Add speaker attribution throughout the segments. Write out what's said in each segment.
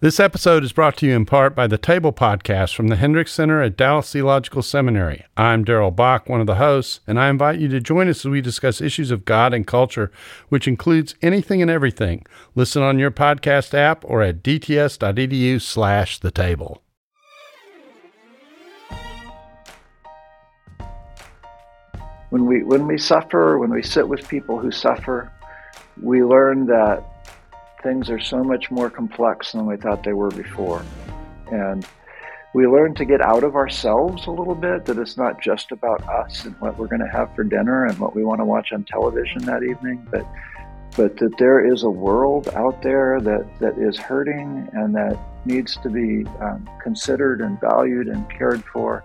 Speaker 1: This episode is brought to you in part by the Table Podcast from the Hendricks Center at Dallas Theological Seminary. I'm Darrell Bock, one of the hosts, and I invite you to join us as we discuss issues of God and culture, which includes anything and everything. Listen on your podcast app or at dts.edu slash the table.
Speaker 2: When we, when we suffer, when we sit with people who suffer, we learn that things are so much more complex than we thought they were before. And we learn to get out of ourselves a little bit, that it's not just about us and what we're going to have for dinner and what we want to watch on television that evening, but but that there is a world out there that, that is hurting and that needs to be um, considered and valued and cared for.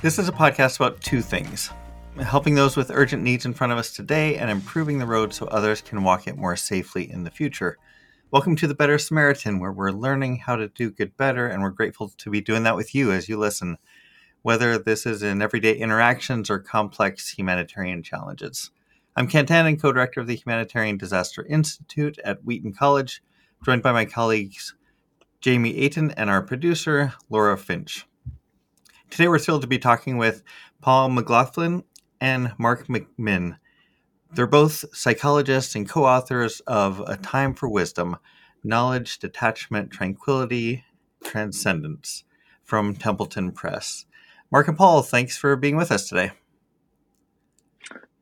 Speaker 3: This is a podcast about two things helping those with urgent needs in front of us today and improving the road so others can walk it more safely in the future. Welcome to the Better Samaritan, where we're learning how to do good better, and we're grateful to be doing that with you as you listen, whether this is in everyday interactions or complex humanitarian challenges. I'm Kent Annan, co director of the Humanitarian Disaster Institute at Wheaton College, joined by my colleagues Jamie Aten and our producer, Laura Finch. Today, we're thrilled to be talking with Paul McLaughlin and Mark McMinn. They're both psychologists and co authors of A Time for Wisdom Knowledge, Detachment, Tranquility, Transcendence from Templeton Press. Mark and Paul, thanks for being with us today.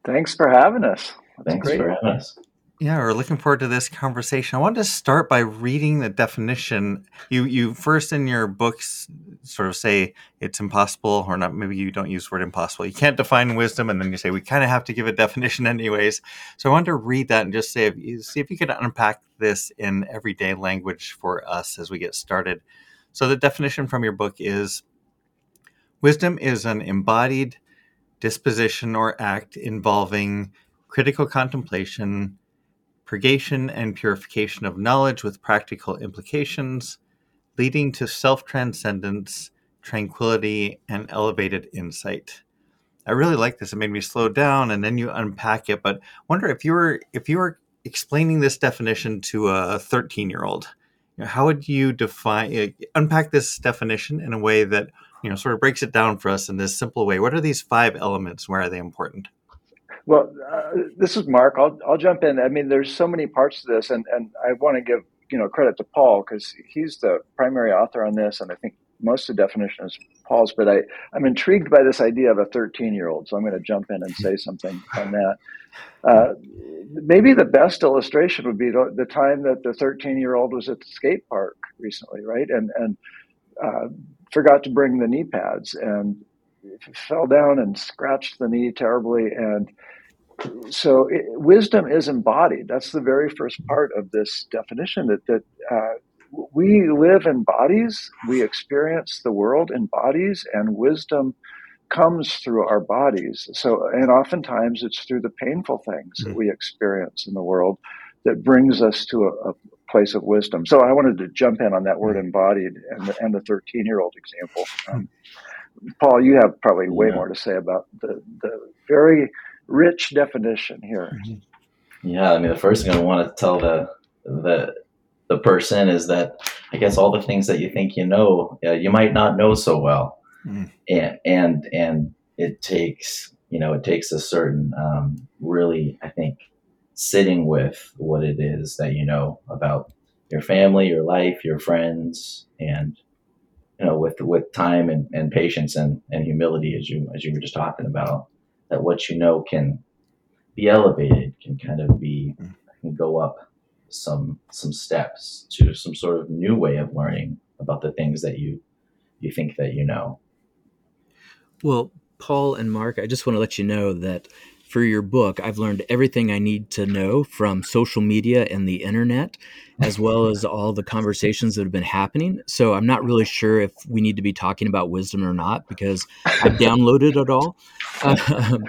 Speaker 2: Thanks for having us.
Speaker 4: That's thanks great. for having us.
Speaker 3: Yeah, we're looking forward to this conversation. I wanted to start by reading the definition. You you first in your books sort of say it's impossible, or not. Maybe you don't use the word impossible. You can't define wisdom, and then you say we kind of have to give a definition anyways. So I wanted to read that and just say, if, see if you could unpack this in everyday language for us as we get started. So the definition from your book is: wisdom is an embodied disposition or act involving critical contemplation purgation and purification of knowledge with practical implications, leading to self transcendence, tranquility, and elevated insight. I really like this. It made me slow down, and then you unpack it. But wonder if you were if you were explaining this definition to a 13 year old, you know, how would you define uh, unpack this definition in a way that you know sort of breaks it down for us in this simple way? What are these five elements? Where are they important?
Speaker 2: Well, uh, this is Mark. I'll I'll jump in. I mean, there's so many parts to this, and and I want to give you know credit to Paul because he's the primary author on this, and I think most of the definition is Paul's. But I I'm intrigued by this idea of a 13 year old, so I'm going to jump in and say something on that. Uh, maybe the best illustration would be the, the time that the 13 year old was at the skate park recently, right? And and uh, forgot to bring the knee pads and fell down and scratched the knee terribly. And so it, wisdom is embodied. That's the very first part of this definition that that uh, we live in bodies we experience the world in bodies and wisdom comes through our bodies. So and oftentimes it's through the painful things mm-hmm. that we experience in the world that brings us to a, a, place of wisdom. So i wanted to jump in on that word mm-hmm. embodied and the, and the 13 year old example. Um, Paul, you have probably way yeah. more to say about the, the very rich definition here.
Speaker 4: Yeah, I mean, the first thing I want to tell the the the person is that I guess all the things that you think you know, uh, you might not know so well, mm. and and and it takes you know it takes a certain um, really I think sitting with what it is that you know about your family, your life, your friends, and you know, with with time and, and patience and, and humility, as you as you were just talking about, that what you know can be elevated, can kind of be can go up some some steps to some sort of new way of learning about the things that you you think that you know.
Speaker 5: Well, Paul and Mark, I just want to let you know that for your book, I've learned everything I need to know from social media and the internet, as well as all the conversations that have been happening. So I'm not really sure if we need to be talking about wisdom or not because I've downloaded it all. Um,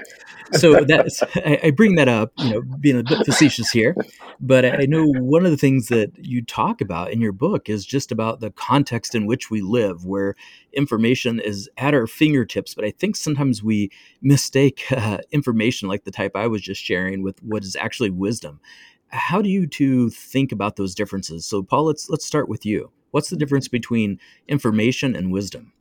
Speaker 5: so that's I, bring that up, you know, being a bit facetious here, but I know one of the things that you talk about in your book is just about the context in which we live, where information is at our fingertips. But I think sometimes we mistake uh, information like the type I was just sharing with what is actually wisdom. how do you two think about those differences? So, Paul, let's let's start with you. What's the difference between information and wisdom?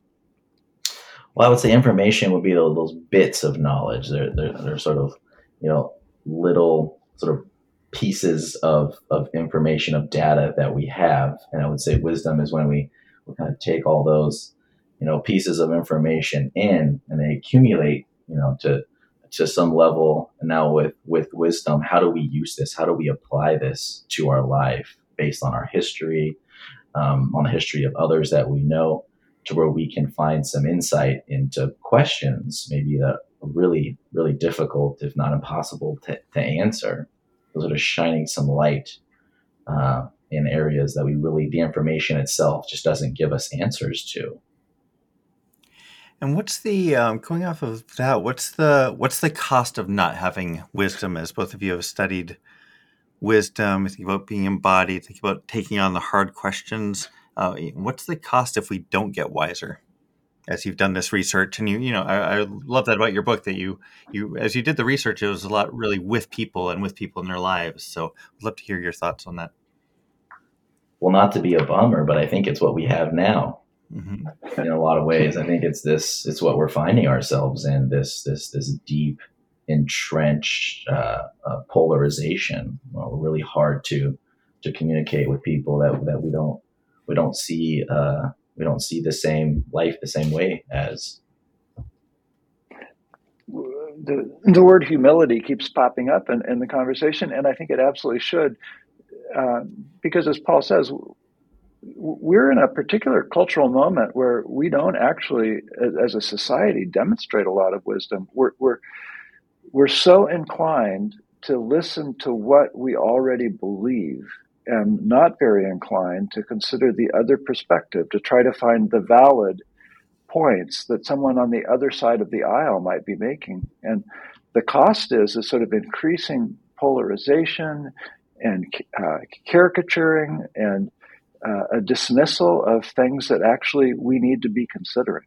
Speaker 4: Well, I would say information would be those, bits of knowledge. They're, they're, they're sort of, you know, little sort of pieces of, of information, of data that we have. And I would say wisdom is when we, we kind of take all those, you know, pieces of information in and they accumulate, you know, to, to some level. Now with, with wisdom, how do we use this? How do we apply this to our life based on our history, um, on the history of others that we know? to where we can find some insight into questions maybe that are really, really difficult, if not impossible, to, to answer. Those are shining some light uh, in areas that we really, the information itself just doesn't give us answers to.
Speaker 3: And what's the um, going off of that? What's the what's the cost of not having wisdom? As both of you have studied wisdom, think about being embodied, think about taking on the hard questions uh, what's the cost if we don't get wiser? As you've done this research, and you, you know, I, I love that about your book that you, you, as you did the research, it was a lot really with people and with people in their lives. So, I'd love to hear your thoughts on that.
Speaker 4: Well, not to be a bummer, but I think it's what we have now. Mm-hmm. In a lot of ways, I think it's this. It's what we're finding ourselves in. This, this, this deep, entrenched uh, uh, polarization. Well, really hard to to communicate with people that that we don't we don't see uh, we don't see the same life the same way as
Speaker 2: the, the word humility keeps popping up in, in the conversation, and I think it absolutely should, uh, because as Paul says, we're in a particular cultural moment where we don't actually, as a society, demonstrate a lot of wisdom. We're we're we're so inclined to listen to what we already believe and not very inclined to consider the other perspective, to try to find the valid points that someone on the other side of the aisle might be making. And the cost is a sort of increasing polarization and uh, caricaturing and uh, a dismissal of things that actually we need to be considering.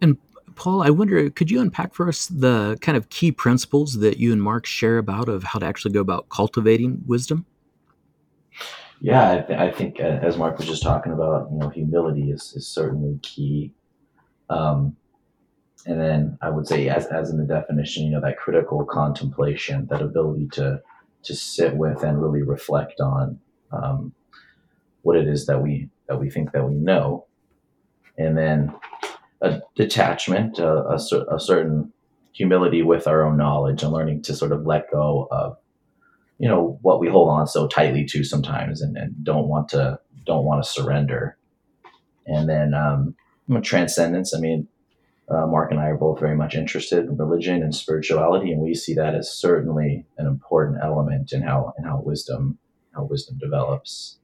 Speaker 5: And Paul, I wonder, could you unpack for us the kind of key principles that you and Mark share about of how to actually go about cultivating wisdom?
Speaker 4: Yeah, I, th- I think uh, as Mark was just talking about, you know, humility is, is certainly key. Um, and then I would say, as, as in the definition, you know, that critical contemplation, that ability to to sit with and really reflect on um, what it is that we that we think that we know, and then a detachment, a, a, a, certain humility with our own knowledge, and learning to sort of let go of, you know, what we hold on so tightly to sometimes, and, and don't want to don't want to surrender. And then um, transcendence. I mean, uh, Mark and I are both very much interested in religion and spirituality, and we see that as certainly an important element in how in how wisdom how wisdom develops.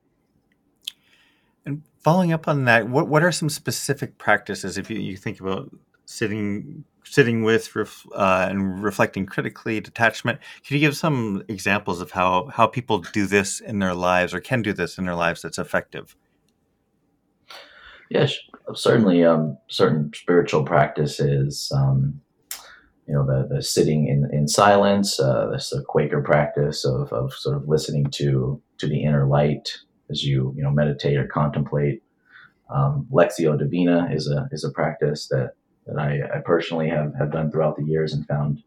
Speaker 3: And following up on that, what what are some specific practices if you, you think about sitting sitting with ref, uh, and reflecting critically, detachment? Can you give some examples of how how people do this in their lives or can do this in their lives that's effective?
Speaker 4: Yes, certainly. Um, certain spiritual practices. Um, you know, the, the sitting in, in silence, uh, this a Quaker practice of, of sort of listening to to the inner light, as you you know meditate or contemplate. Um, Lectio Divina is a is a practice that that I, I, personally have, have done throughout the years and found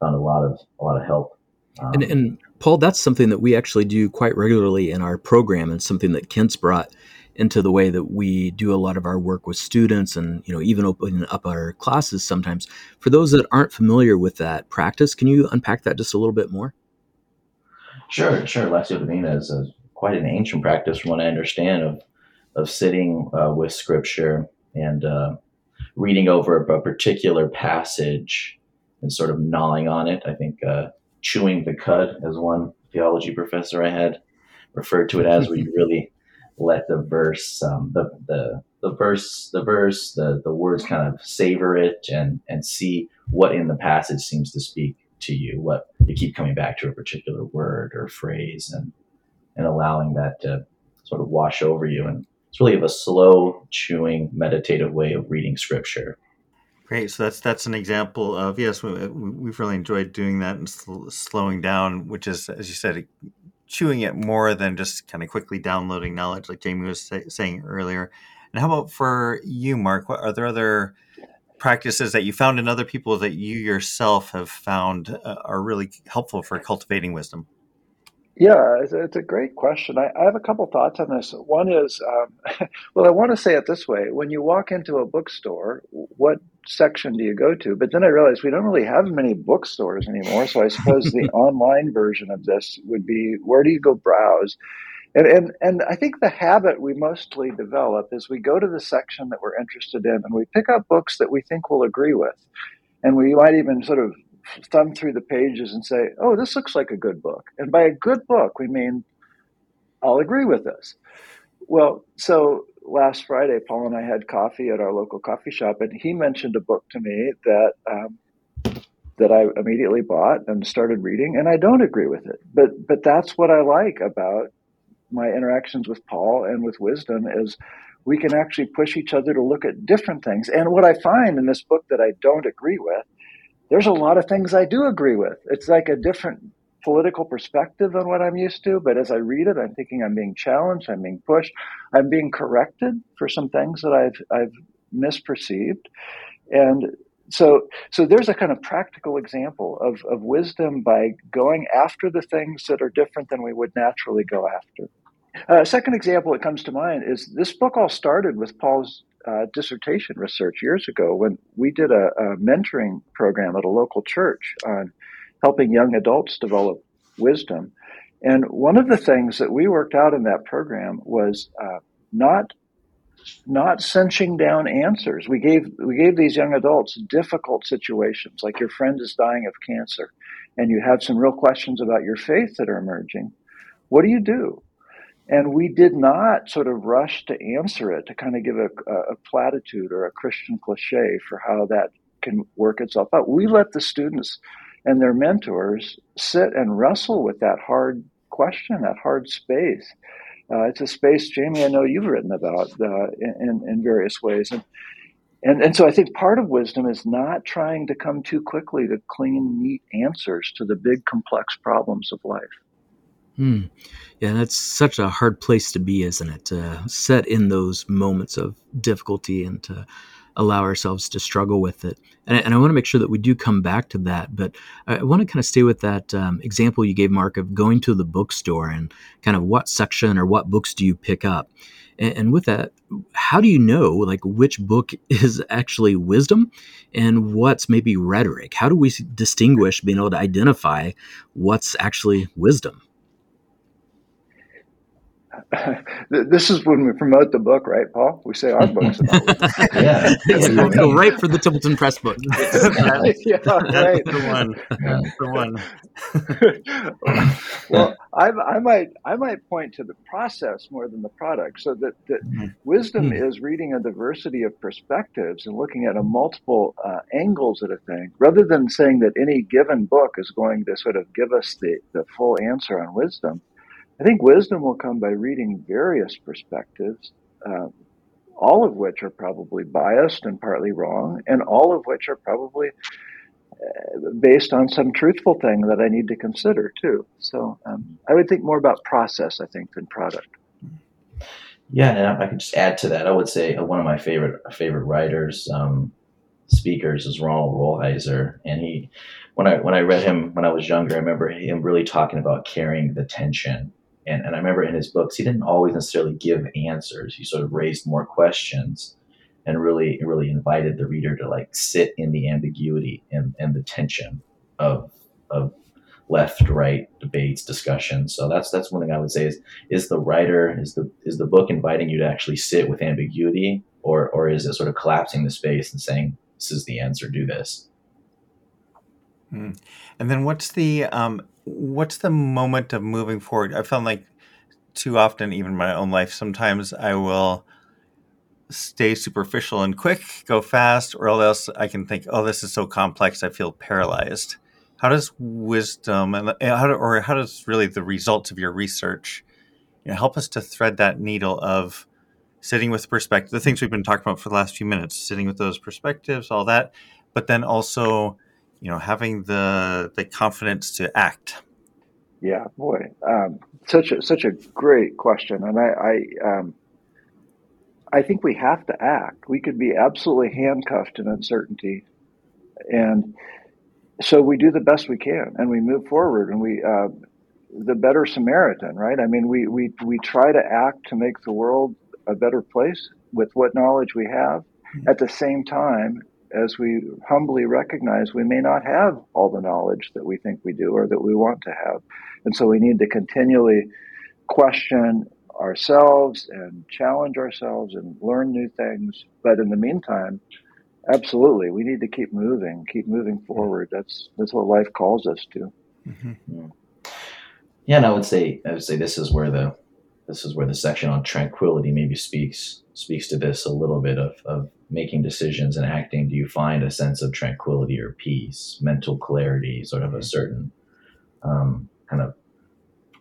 Speaker 4: found a lot of a lot of help.
Speaker 5: Um, and, and, Paul, that's something that we actually do quite regularly in our program, and something that Kent's brought into the way that we do a lot of our work with students, and you know even opening up our classes sometimes. For those that aren't familiar with that practice, can you unpack that just a little bit more?
Speaker 4: Sure, sure. Divina is a quite an ancient practice, from what I understand, of of sitting uh, with Scripture and uh, reading over a, particular passage and sort of gnawing on it. I think uh, chewing the cud, as one theology professor I had referred to it as, where you really let the verse, um, the the the verse, the verse, the the words kind of savor it and and see what in the passage seems to speak to you. What you keep coming back to a particular word or phrase and and allowing that to sort of wash over you. And it's really of a slow, chewing, meditative way of reading scripture.
Speaker 3: Great. So that's that's an example of yes, we, have really enjoyed doing that and sl- slowing down, which is, as you said, chewing it more than just kind of quickly downloading knowledge, like Jamie was say, saying earlier. And how about for you, Mark? What are there other practices that you found in other people that you yourself have found uh, are really helpful for cultivating wisdom?
Speaker 2: Yeah, it's, it's a great question. I, I, have a couple thoughts on this. One is, um, well, I want to say it this way: when you walk into a bookstore, what section do you go to? But then I realized we don't really have many bookstores anymore. So I suppose the online version of this would be: where do you go browse? And, and and I think the habit we mostly develop is we go to the section that we're interested in, and we pick up books that we think we'll agree with, and we might even sort of thumb through the pages and say, oh, this looks like a good book. And by a good book, we mean I'll agree with this. Well, so last Friday, Paul and I had coffee at our local coffee shop, and he mentioned a book to me that um, that I immediately bought and started reading, and I don't agree with it. But but that's what I like about my interactions with Paul and with wisdom is we can actually push each other to look at different things. And what I find in this book that I don't agree with there's a lot of things I do agree with. It's like a different political perspective than what I'm used to. But as I read it, I'm thinking I'm being challenged, I'm being pushed, I'm being corrected for some things that I've I've misperceived. And so so there's a kind of practical example of, of wisdom by going after the things that are different than we would naturally go after. A uh, second example that comes to mind is this book all started with Paul's uh, dissertation research years ago when we did a, a, mentoring program at a local church on helping young adults develop wisdom. And one of the things that we worked out in that program was uh, not not cinching down answers. We gave we gave these young adults difficult situations, like your friend is dying of cancer, and you have some real questions about your faith that are emerging. What do you do? And we did not sort of rush to answer it to kind of give a, a platitude or a Christian cliche for how that can work itself out. We let the students and their mentors sit and wrestle with that hard question, that hard space. Uh, it's a space, Jamie, I know you've written about uh, in, in various ways. And, and, and so I think part of wisdom is not trying to come too quickly to clean, neat answers to the big, complex problems of life.
Speaker 5: Hmm. Yeah, that's such a hard place to be, isn't it? To set in those moments of difficulty and to allow ourselves to struggle with it. And, and I want to make sure that we do come back to that. But I want to kind of stay with that um, example you gave, Mark, of going to the bookstore and kind of what section or what books do you pick up. And, and with that, how do you know like which book is actually wisdom and what's maybe rhetoric? How do we distinguish being able to identify what's actually wisdom?
Speaker 2: this is when we promote the book, right, Paul? We say our book's about
Speaker 5: yeah, go right for the Templeton Press book.
Speaker 2: yeah, right.
Speaker 3: the one. the
Speaker 2: one. well, I, I, might I might point to the process more than the product. So that, that mm-hmm. wisdom mm-hmm. is reading a diversity of perspectives and looking at a multiple uh, angles at a thing, rather than saying that any given book is going to sort of give us the, the full answer on wisdom I think wisdom will come by reading various perspectives, uh, all of which are probably biased and partly wrong, and all of which are probably uh, based on some truthful thing that I need to consider too. So um, I would think more about process, I think, than product.
Speaker 4: Yeah, and I could just add to that. I would say one of my favorite favorite writers, um, speakers, is Ronald Rolheiser, and he, when I when I read him when I was younger, I remember him really talking about carrying the tension and, and I remember in his books, he didn't always necessarily give answers. He sort of raised more questions and really, really invited the reader to like sit in the ambiguity and, and the tension of, of left, right debates, discussions. So that's, that's one thing I would say is, is the writer, is the, is the book inviting you to actually sit with ambiguity or, or is it sort of collapsing the space and saying, this is the answer, do this?
Speaker 3: Hmm. And then what's the um, what's the moment of moving forward? I found like too often, even in my own life, sometimes I will stay superficial and quick, go fast, or else I can think, oh, this is so complex, I feel paralyzed. How does wisdom and how do, or how does really the results of your research you know, help us to thread that needle of sitting with perspective, the things we've been talking about for the last few minutes, sitting with those perspectives, all that, but then also, you know, having the the confidence to act.
Speaker 2: Yeah, boy, um, such a such a great question, and I I, um, I think we have to act. We could be absolutely handcuffed in uncertainty, and so we do the best we can, and we move forward, and we. Uh, the better Samaritan, right? I mean, we, we, we try to act to make the world a better place with what knowledge we have. Mm-hmm. At the same time, as we humbly recognize we may not have all the knowledge that we think we do or that we want to have. And so we need to continually question ourselves and challenge ourselves and learn new things. But in the meantime, absolutely, we need to keep moving, keep moving forward. That's that's what life calls us to.
Speaker 4: Mm-hmm. Yeah, and I would say I would say this is where the this is where the section on tranquility maybe speaks speaks to this a little bit of, of making decisions and acting do you find a sense of tranquility or peace mental clarity sort of a certain um, kind of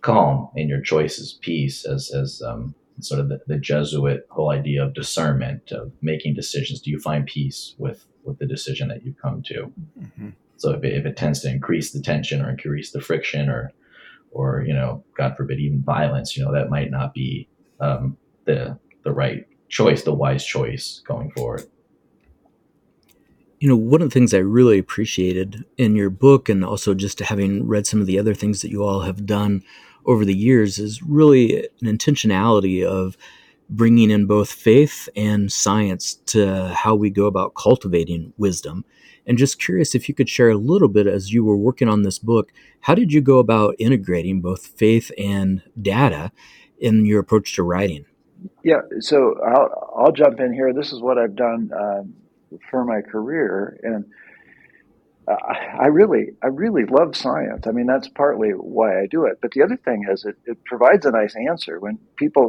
Speaker 4: calm in your choices peace as as um, sort of the, the jesuit whole idea of discernment of making decisions? Do you find peace with with the decision that you've come to? Mm-hmm. so if it, if it tends to increase the tension or increase the friction or or you know god forbid even violence you know that might not be um, the the right choice the wise choice going forward
Speaker 5: you know one of the things i really appreciated in your book and also just having read some of the other things that you all have done over the years is really an intentionality of bringing in both faith and science to how we go about cultivating wisdom and just curious if you could share a little bit as you were working on this book, how did you go about integrating both faith and data in your approach to writing?
Speaker 2: Yeah, so I'll, I'll jump in here. This is what I've done um, for my career, and I really, I really love science. I mean, that's partly why I do it. But the other thing is, it, it provides a nice answer when people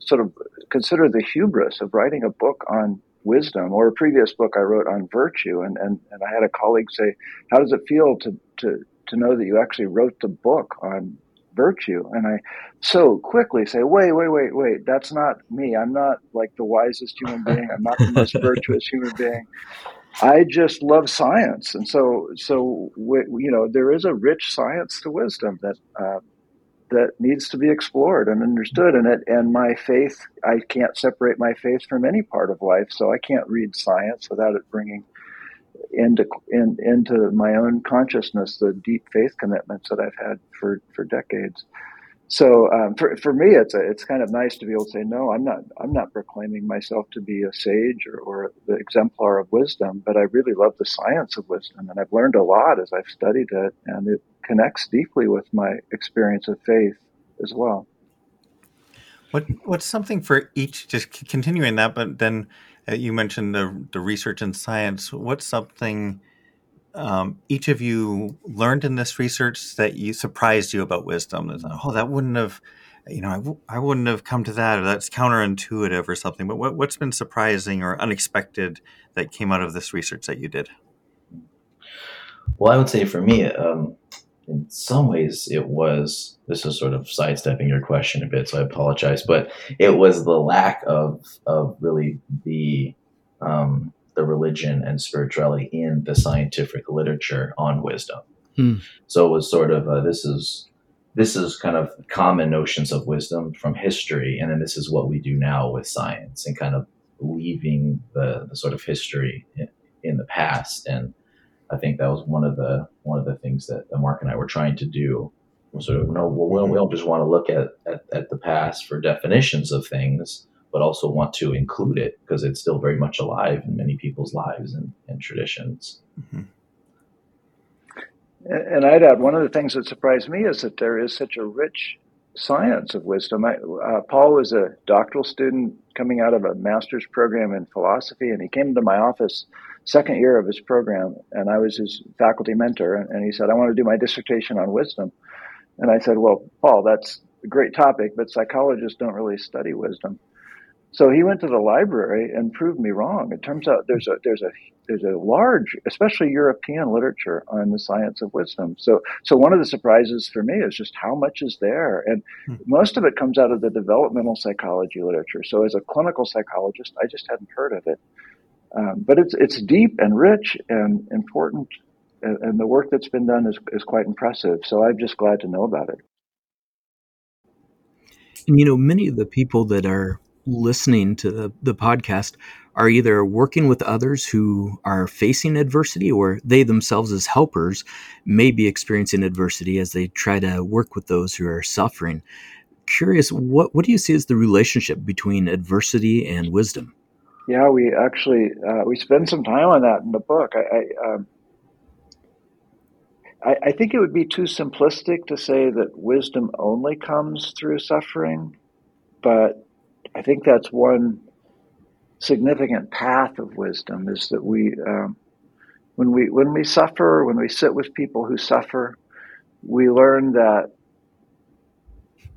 Speaker 2: sort of consider the hubris of writing a book on wisdom or a previous book I wrote on virtue. And, and, and I had a colleague say, how does it feel to, to, to know that you actually wrote the book on virtue? And I so quickly say, wait, wait, wait, wait, that's not me. I'm not like the wisest human being. I'm not the most virtuous human being. I just love science, and so so you know there is a rich science to wisdom that uh, that needs to be explored and understood And it. And my faith, I can't separate my faith from any part of life. So I can't read science without it bringing into in, into my own consciousness the deep faith commitments that I've had for for decades. So um, for for me, it's a, it's kind of nice to be able to say, no, I'm not I'm not proclaiming myself to be a sage or, or the exemplar of wisdom, but I really love the science of wisdom, and I've learned a lot as I've studied it, and it connects deeply with my experience of faith as well.
Speaker 3: What what's something for each? Just continuing that, but then you mentioned the the research and science. What's something um, each of you learned in this research that you surprised you about wisdom? Oh, that wouldn't have, you know, I w- I wouldn't have come to that, or that's counterintuitive or something. But what, what's been surprising or unexpected that came out of this research that you did?
Speaker 4: Well, I would say for me, um, in some ways, it was. This is sort of sidestepping your question a bit, so I apologize. But it was the lack of of really the um, the religion and spirituality in the scientific literature on wisdom. Hmm. So it was sort of uh, this is this is kind of common notions of wisdom from history, and then this is what we do now with science, and kind of leaving the, the sort of history in, in the past. And I think that was one of the one of the things that, Mark and I were trying to do. Sort of no, well, we don't just want to look at, at, at the past for definitions of things, but also want to include it because it's still very much alive in many people's lives and, and traditions. Mm-hmm.
Speaker 2: And I'd add one of the things that surprised me is that there is such a rich science of wisdom. I, uh, Paul was a doctoral student coming out of a master's program in philosophy, and he came to my office second year of his program, and I was his faculty mentor. And he said, "I want to do my dissertation on wisdom." And I said, "Well, Paul, that's a great topic, but psychologists don't really study wisdom." So he went to the library and proved me wrong. It turns out there's a there's a there's a large, especially European literature on the science of wisdom. So so one of the surprises for me is just how much is there, and hmm. most of it comes out of the developmental psychology literature. So as a clinical psychologist, I just hadn't heard of it, um, but it's it's deep and rich and important, and, and the work that's been done is is quite impressive. So I'm just glad to know about it.
Speaker 5: And you know, many of the people that are listening to the, the podcast are either working with others who are facing adversity or they themselves as helpers may be experiencing adversity as they try to work with those who are suffering curious what, what do you see as the relationship between adversity and wisdom
Speaker 2: yeah we actually uh, we spend some time on that in the book. I I, um, I I think it would be too simplistic to say that wisdom only comes through suffering but I think that's one significant path of wisdom is that we, um, when we when we suffer, when we sit with people who suffer, we learn that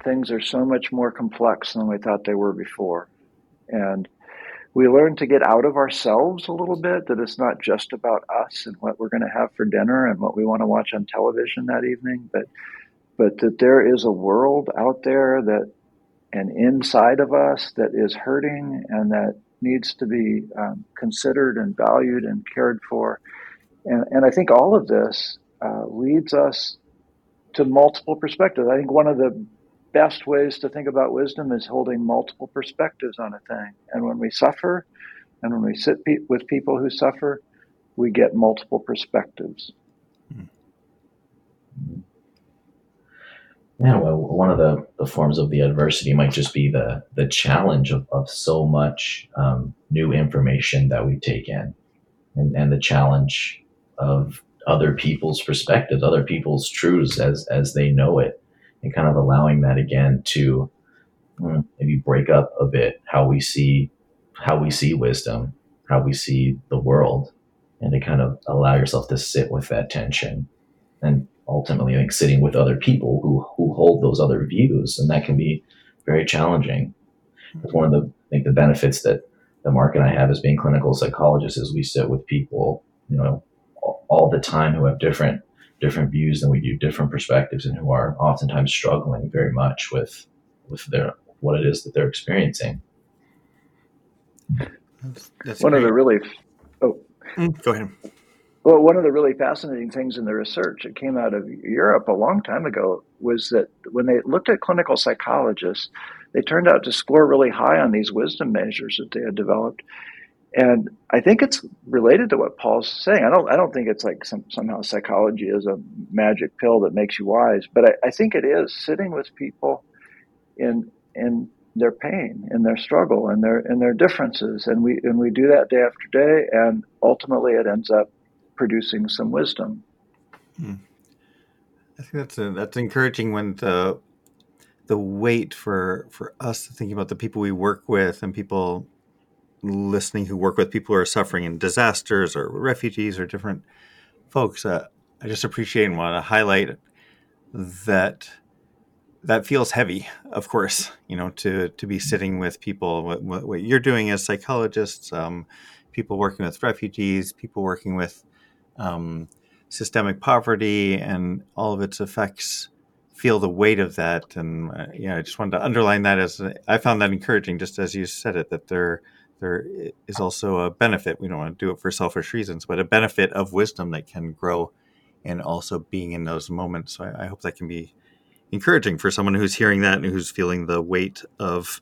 Speaker 2: things are so much more complex than we thought they were before, and we learn to get out of ourselves a little bit. That it's not just about us and what we're going to have for dinner and what we want to watch on television that evening, but but that there is a world out there that and inside of us that is hurting and that needs to be um, considered and valued and cared for. And, and I think all of this uh, leads us to multiple perspectives. I think one of the best ways to think about wisdom is holding multiple perspectives on a thing. And when we suffer and when we sit pe- with people who suffer, we get multiple perspectives.
Speaker 4: Mm-hmm. Yeah, well, one of the, the forms of the adversity might just be the the challenge of, of so much um, new information that we take in, and, and the challenge of other people's perspectives, other people's truths as as they know it, and kind of allowing that again to hmm, maybe break up a bit how we see how we see wisdom, how we see the world, and to kind of allow yourself to sit with that tension and ultimately I think sitting with other people who who hold those other views, and that can be very challenging. It's one of the I think the benefits that the Mark and I have as being clinical psychologists is we sit with people, you know, all, all the time who have different different views than we do, different perspectives, and who are oftentimes struggling very much with with their what it is that they're experiencing.
Speaker 2: That's, that's one great. of the really oh
Speaker 3: mm, go ahead
Speaker 2: well, one of the really fascinating things in the research that came out of Europe a long time ago was that when they looked at clinical psychologists, they turned out to score really high on these wisdom measures that they had developed. And I think it's related to what Paul's saying. I don't, I don't think it's like some, somehow psychology is a magic pill that makes you wise, but I, I think it is sitting with people in, in their pain and their struggle and their, and their differences. And we, and we do that day after day. And ultimately it ends up producing some wisdom. Hmm.
Speaker 3: I think that's a, that's encouraging when the the weight for for us thinking about the people we work with and people listening who work with people who are suffering in disasters or refugees or different folks. Uh, I just appreciate and want to highlight that that feels heavy. Of course, you know to to be sitting with people. What, what, what you're doing as psychologists, um, people working with refugees, people working with um, systemic poverty and all of its effects feel the weight of that. And uh, yeah, I just wanted to underline that as I found that encouraging, just as you said it, that there there is also a benefit. We don't want to do it for selfish reasons, but a benefit of wisdom that can grow and also being in those moments. So I, I hope that can be encouraging for someone who's hearing that and who's feeling the weight of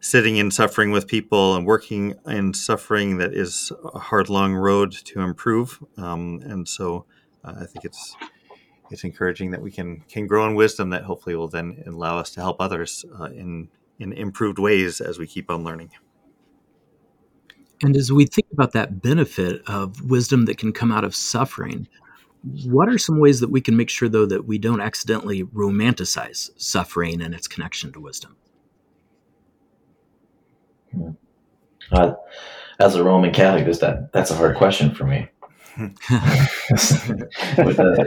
Speaker 3: sitting in suffering with people and working in suffering that is a hard, long road to improve. Um, and so uh, I think it's it's encouraging that we can can grow in wisdom that hopefully will then allow us to help others uh, in in improved ways as we keep on learning.
Speaker 5: And as we think about that benefit of wisdom that can come out of suffering, what are some ways that we can make sure, though, that we don't accidentally romanticize suffering and its connection to wisdom?
Speaker 4: Uh, as a Roman Catholic, is that that's a hard question for me.
Speaker 5: the,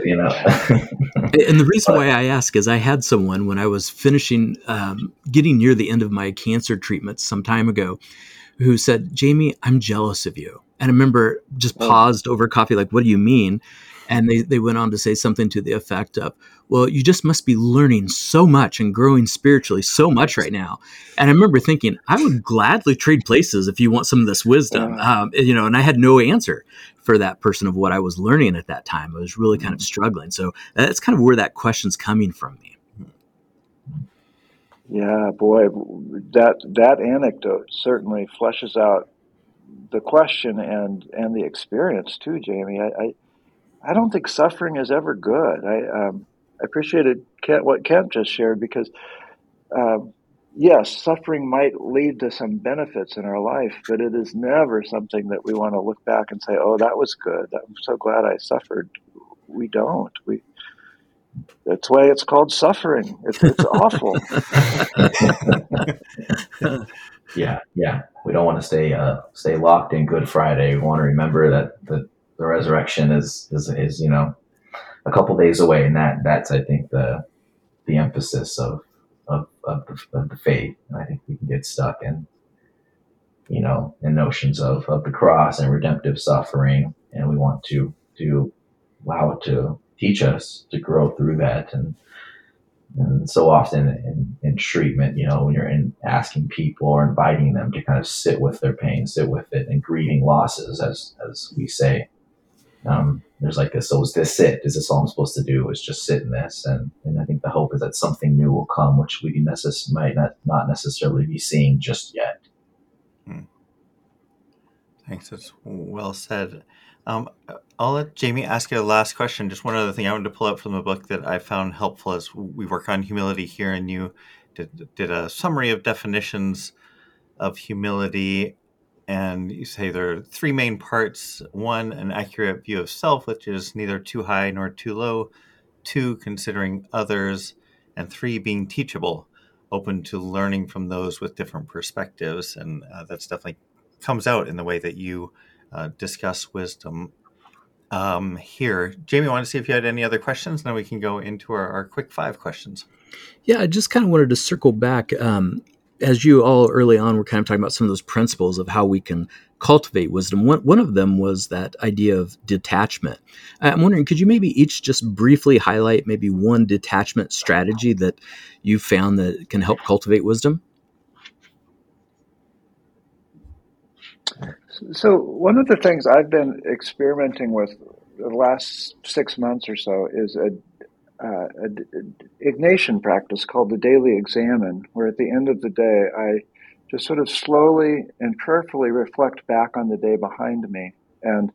Speaker 5: you know. and the reason why I ask is I had someone when I was finishing, um, getting near the end of my cancer treatment some time ago, who said, "Jamie, I'm jealous of you." And I remember just oh. paused over coffee, like, "What do you mean?" And they, they went on to say something to the effect of, well, you just must be learning so much and growing spiritually so much right now. And I remember thinking, I would gladly trade places if you want some of this wisdom. Um, you know, and I had no answer for that person of what I was learning at that time. I was really kind of mm-hmm. struggling. So that's kind of where that question's coming from me.
Speaker 2: Yeah, boy, that that anecdote certainly fleshes out the question and and the experience too, Jamie. I, I I don't think suffering is ever good. I, um, I appreciated Kent, what Kent just shared because, um, yes, suffering might lead to some benefits in our life, but it is never something that we want to look back and say, "Oh, that was good. I'm so glad I suffered." We don't. We that's why it's called suffering. It's, it's awful.
Speaker 4: yeah, yeah. We don't want to stay uh, stay locked in Good Friday. We want to remember that that the resurrection is is is you know a couple days away, and that that's I think the the emphasis of of of the, of the faith. And I think we can get stuck in you know in notions of of the cross and redemptive suffering, and we want to to allow it to teach us to grow through that and and so often in, in treatment, you know, when you're in asking people or inviting them to kind of sit with their pain, sit with it, and grieving losses, as as we say, um, there's like this, so is this it? Is this all I'm supposed to do? Is just sit in this? And, and I think the hope is that something new will come, which we necess- might not, not necessarily be seeing just yet.
Speaker 3: Thanks. That's well said. Um, I'll let Jamie ask you a last question. Just one other thing I wanted to pull up from the book that I found helpful as we work on humility here, and you did, did a summary of definitions of humility and you say there are three main parts one an accurate view of self which is neither too high nor too low two considering others and three being teachable open to learning from those with different perspectives and uh, that's definitely comes out in the way that you uh, discuss wisdom um, here jamie i want to see if you had any other questions and then we can go into our, our quick five questions
Speaker 5: yeah i just kind of wanted to circle back um, as you all early on were kind of talking about some of those principles of how we can cultivate wisdom. One, one of them was that idea of detachment. I'm wondering, could you maybe each just briefly highlight maybe one detachment strategy that you found that can help cultivate wisdom?
Speaker 2: So, one of the things I've been experimenting with the last six months or so is a uh, a, Ignatian practice called the daily examen, where at the end of the day, I just sort of slowly and prayerfully reflect back on the day behind me and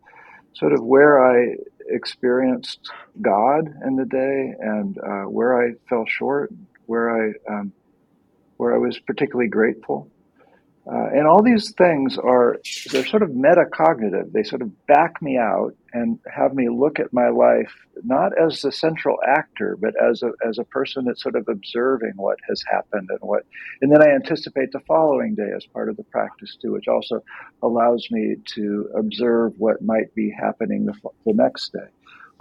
Speaker 2: sort of where I experienced God in the day and uh, where I fell short, where I um, where I was particularly grateful. Uh, and all these things are, they're sort of metacognitive. They sort of back me out and have me look at my life not as the central actor, but as a, as a person that's sort of observing what has happened and what, and then I anticipate the following day as part of the practice too, which also allows me to observe what might be happening the, the next day.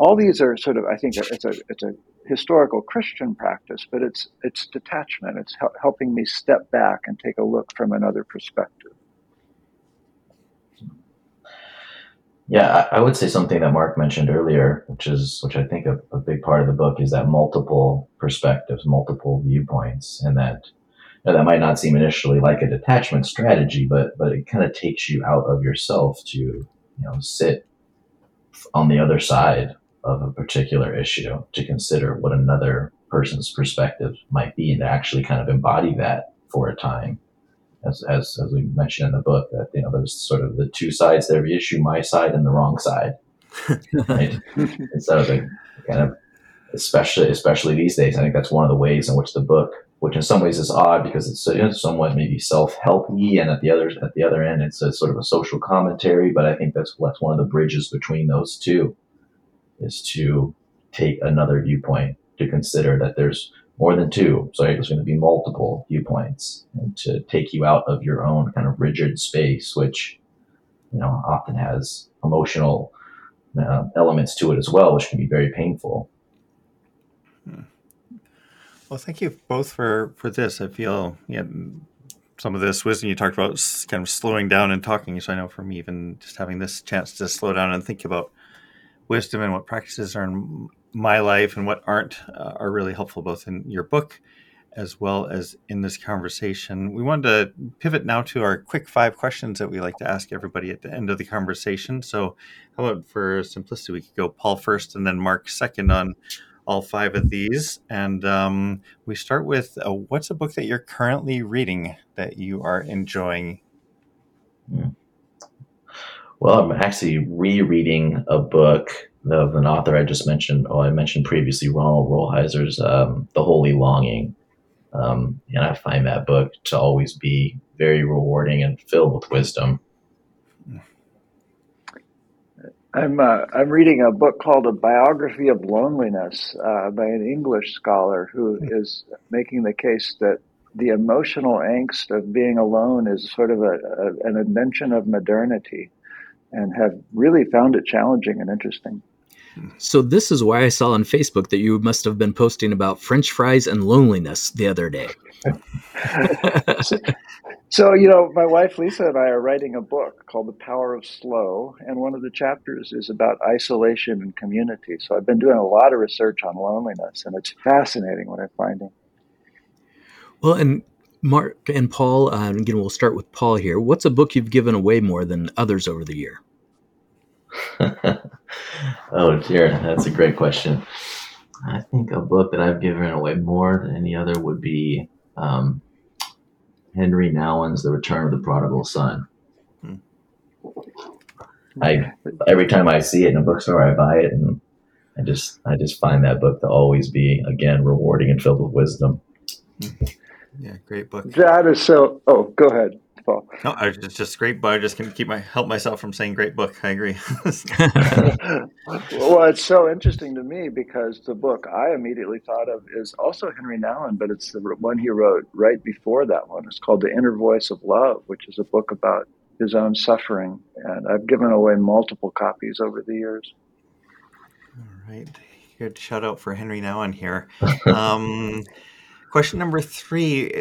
Speaker 2: All these are sort of, I think it's a, it's a historical Christian practice, but it's it's detachment. It's helping me step back and take a look from another perspective.
Speaker 4: Yeah, I, I would say something that Mark mentioned earlier, which is which I think a, a big part of the book is that multiple perspectives, multiple viewpoints, and that you know, that might not seem initially like a detachment strategy, but but it kind of takes you out of yourself to you know sit on the other side of a particular issue to consider what another person's perspective might be and to actually kind of embody that for a time. As, as, as we mentioned in the book, that you know there's sort of the two sides to every issue, my side and the wrong side. Right? Instead of the kind of especially especially these days, I think that's one of the ways in which the book, which in some ways is odd because it's you know, somewhat maybe self helpy, and at the other at the other end, it's a sort of a social commentary. But I think that's that's one of the bridges between those two is to take another viewpoint to consider that there's more than two. So there's going to be multiple viewpoints and to take you out of your own kind of rigid space, which, you know, often has emotional uh, elements to it as well, which can be very painful.
Speaker 3: Hmm. Well, thank you both for for this. I feel yeah, some of this wisdom you talked about kind of slowing down and talking. So I know for me, even just having this chance to slow down and think about wisdom and what practices are in my life and what aren't uh, are really helpful both in your book as well as in this conversation. We wanted to pivot now to our quick five questions that we like to ask everybody at the end of the conversation. So, how about for simplicity, we could go Paul first and then Mark second on all five of these. And um, we start with uh, what's a book that you're currently reading that you are enjoying?
Speaker 4: Hmm. Well, I'm actually rereading a book of an author I just mentioned, or I mentioned previously, Ronald Rolheiser's um, The Holy Longing. Um, and I find that book to always be very rewarding and filled with wisdom.
Speaker 2: I'm uh, I'm reading a book called A Biography of Loneliness uh, by an English scholar who is making the case that the emotional angst of being alone is sort of a, a, an invention of modernity, and have really found it challenging and interesting.
Speaker 5: So this is why I saw on Facebook that you must have been posting about French fries and loneliness the other day.
Speaker 2: so, so, you know, my wife Lisa and I are writing a book called The Power of Slow, and one of the chapters is about isolation and community. So I've been doing a lot of research on loneliness, and it's fascinating what I'm finding.
Speaker 5: Well, and Mark and Paul, uh, again, we'll start with Paul here. What's a book you've given away more than others over the year?
Speaker 4: oh dear, that's a great question. I think a book that I've given away more than any other would be um, Henri Nouwen's The Return of the Prodigal Son. Hmm. I every time I see it in a bookstore, I buy it, and I just I just find that book to always be again rewarding and filled with wisdom.
Speaker 3: Hmm. Yeah, great book.
Speaker 2: That is so. Oh, go ahead.
Speaker 3: Paul. No, it's just just great, but I just can keep my help myself from saying great book. I agree.
Speaker 2: well, it's so interesting to me because the book I immediately thought of is also Henri Nouwen, but it's the one he wrote right before that one. It's called The Inner Voice of Love, which is a book about his own suffering, and I've given away multiple copies over the years.
Speaker 3: All right, good shout out for Henri Nouwen here. Um, Question number three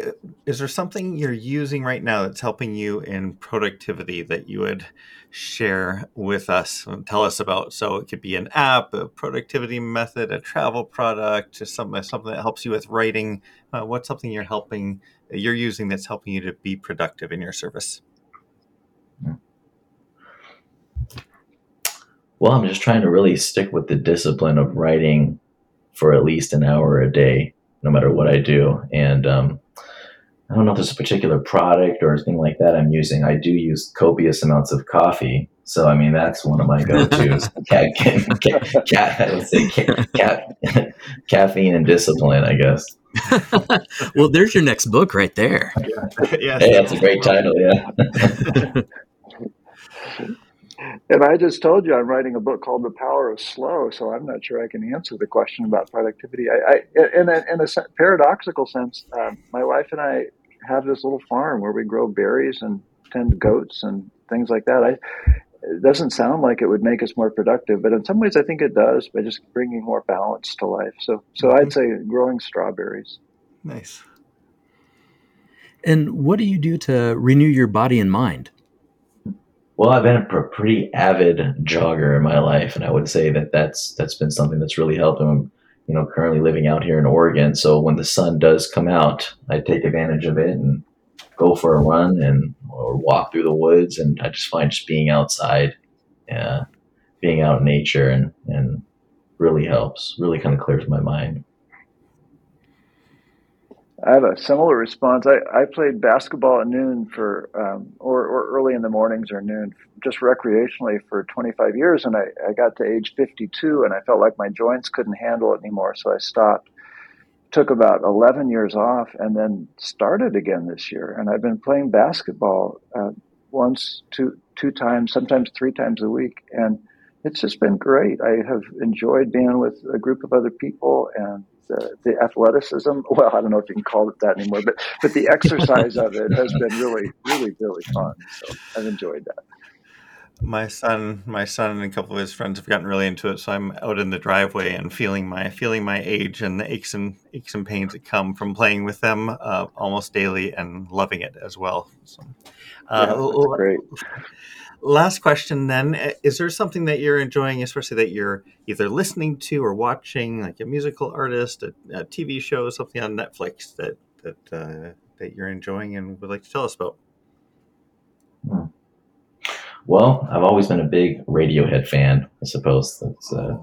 Speaker 3: Is there something you're using right now that's helping you in productivity that you would share with us and tell us about? So it could be an app, a productivity method, a travel product, just something, something that helps you with writing. Uh, what's something you're helping, you're using that's helping you to be productive in your service?
Speaker 4: Well, I'm just trying to really stick with the discipline of writing for at least an hour a day no matter what I do. And um, I don't know if there's a particular product or anything like that I'm using. I do use copious amounts of coffee. So, I mean, that's one of my go-tos. cat, cat, cat, I would say cat, caffeine and discipline, I guess.
Speaker 5: well, there's your next book right there.
Speaker 4: yeah, hey, that's a great title. Yeah.
Speaker 2: And I just told you I'm writing a book called The Power of Slow, so I'm not sure I can answer the question about productivity. I, I in, a, in a paradoxical sense, uh, my wife and I have this little farm where we grow berries and tend goats and things like that. I, it doesn't sound like it would make us more productive, but in some ways, I think it does by just bringing more balance to life. So, so mm-hmm. I'd say growing strawberries.
Speaker 3: Nice.
Speaker 5: And what do you do to renew your body and mind?
Speaker 4: Well, I've been a pretty avid jogger in my life, and I would say that that's that's been something that's really helped. I'm, you know, currently living out here in Oregon, so when the sun does come out, I take advantage of it and go for a run and or walk through the woods. And I just find just being outside, yeah, being out in nature, and and really helps. Really kind of clears my mind.
Speaker 2: I have a similar response. I, I played basketball at noon for, um, or, or early in the mornings or noon, just recreationally for 25 years. And I, I got to age 52 and I felt like my joints couldn't handle it anymore. So I stopped. Took about 11 years off and then started again this year. And I've been playing basketball uh, once, two, two times, sometimes three times a week. And it's just been great. I have enjoyed being with a group of other people and the, the athleticism. Well, I don't know if you can call it that anymore, but but the exercise of it has been really, really, really fun. So I've enjoyed that.
Speaker 3: my son, my son, and a couple of his friends have gotten really into it. So I'm out in the driveway and feeling my feeling my age and the aches and aches and pains that come from playing with them uh, almost daily and loving it as well. So,
Speaker 2: uh, yeah, great.
Speaker 3: Last question then: Is there something that you're enjoying, especially that you're either listening to or watching, like a musical artist, a, a TV show, something on Netflix that that uh, that you're enjoying and would like to tell us about?
Speaker 4: Well, I've always been a big Radiohead fan. I suppose uh,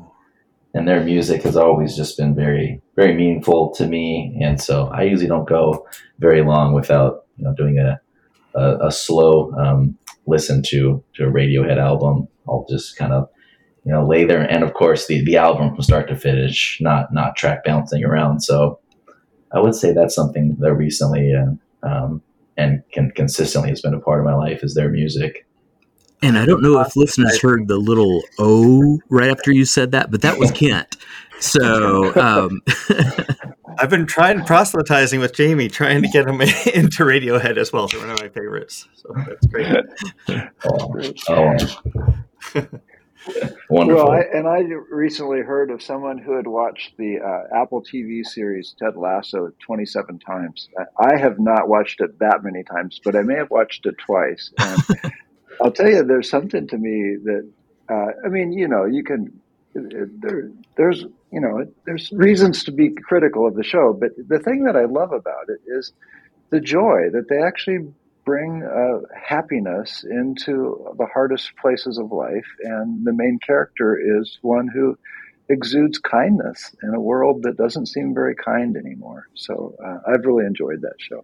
Speaker 4: and their music has always just been very, very meaningful to me. And so I usually don't go very long without you know doing a a, a slow um, listen to to a Radiohead album. I'll just kind of you know lay there, and of course the the album from start to finish, not not track bouncing around. So I would say that's something that recently uh, um, and can consistently has been a part of my life is their music.
Speaker 5: And I don't know if listeners heard the little "oh" right after you said that, but that was Kent. So um,
Speaker 3: I've been trying proselytizing with Jamie, trying to get him into Radiohead as well. So one of my favorites. So that's great.
Speaker 4: oh, oh. Wonderful.
Speaker 2: Well, I, and I recently heard of someone who had watched the uh, Apple TV series Ted Lasso 27 times. I have not watched it that many times, but I may have watched it twice. And I'll tell you, there's something to me that, uh, I mean, you know, you can, there, there's, you know, there's reasons to be critical of the show, but the thing that I love about it is the joy that they actually bring uh, happiness into the hardest places of life. And the main character is one who exudes kindness in a world that doesn't seem very kind anymore. So uh, I've really enjoyed that show.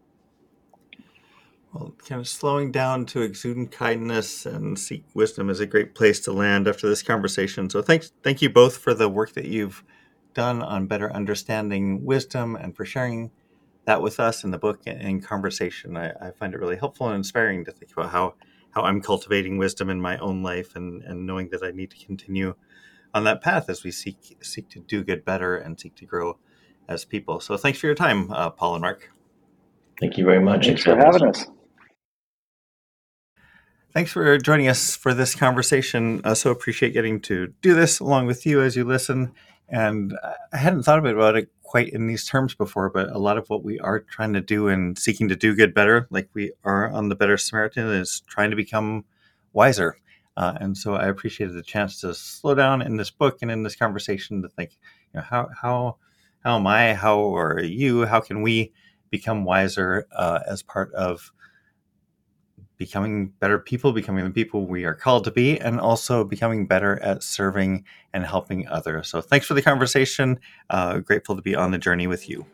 Speaker 3: Well, kind of slowing down to exuding kindness and seek wisdom is a great place to land after this conversation. So thanks, thank you both for the work that you've done on better understanding wisdom and for sharing that with us in the book and in conversation. I, I, find it really helpful and inspiring to think about how how I'm cultivating wisdom in my own life and and knowing that I need to continue on that path as we seek seek to do good better and seek to grow as people. So thanks for your time, uh, Paul and Mark.
Speaker 4: Thank you very much.
Speaker 2: Thanks for having us.
Speaker 3: Thanks for joining us for this conversation. I so appreciate getting to do this along with you as you listen. And I hadn't thought about it quite in these terms before, but a lot of what we are trying to do and seeking to do good better, like we are on the Better Samaritan, is trying to become wiser. Uh, and so I appreciated the chance to slow down in this book and in this conversation to think, you know, how how how am I, how are you, how can we become wiser uh, as part of becoming better people, becoming the people we are called to be, and also becoming better at serving and helping others. So, thanks for the conversation. Uh, grateful to be on the journey with you.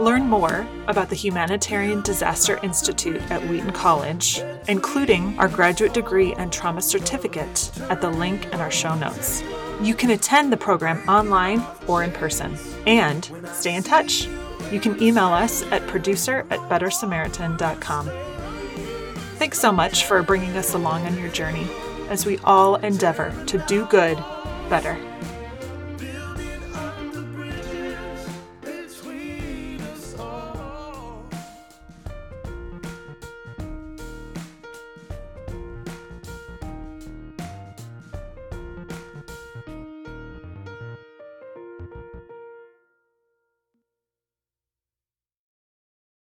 Speaker 6: Learn more about the Humanitarian Disaster Institute at Wheaton College, including our graduate degree and trauma certificate, at the link in our show notes. You can attend the program online or in person and stay in touch. You can email us at producer at bettersamaritan.com. Thanks so much for bringing us along on your journey as we all endeavor to do good better.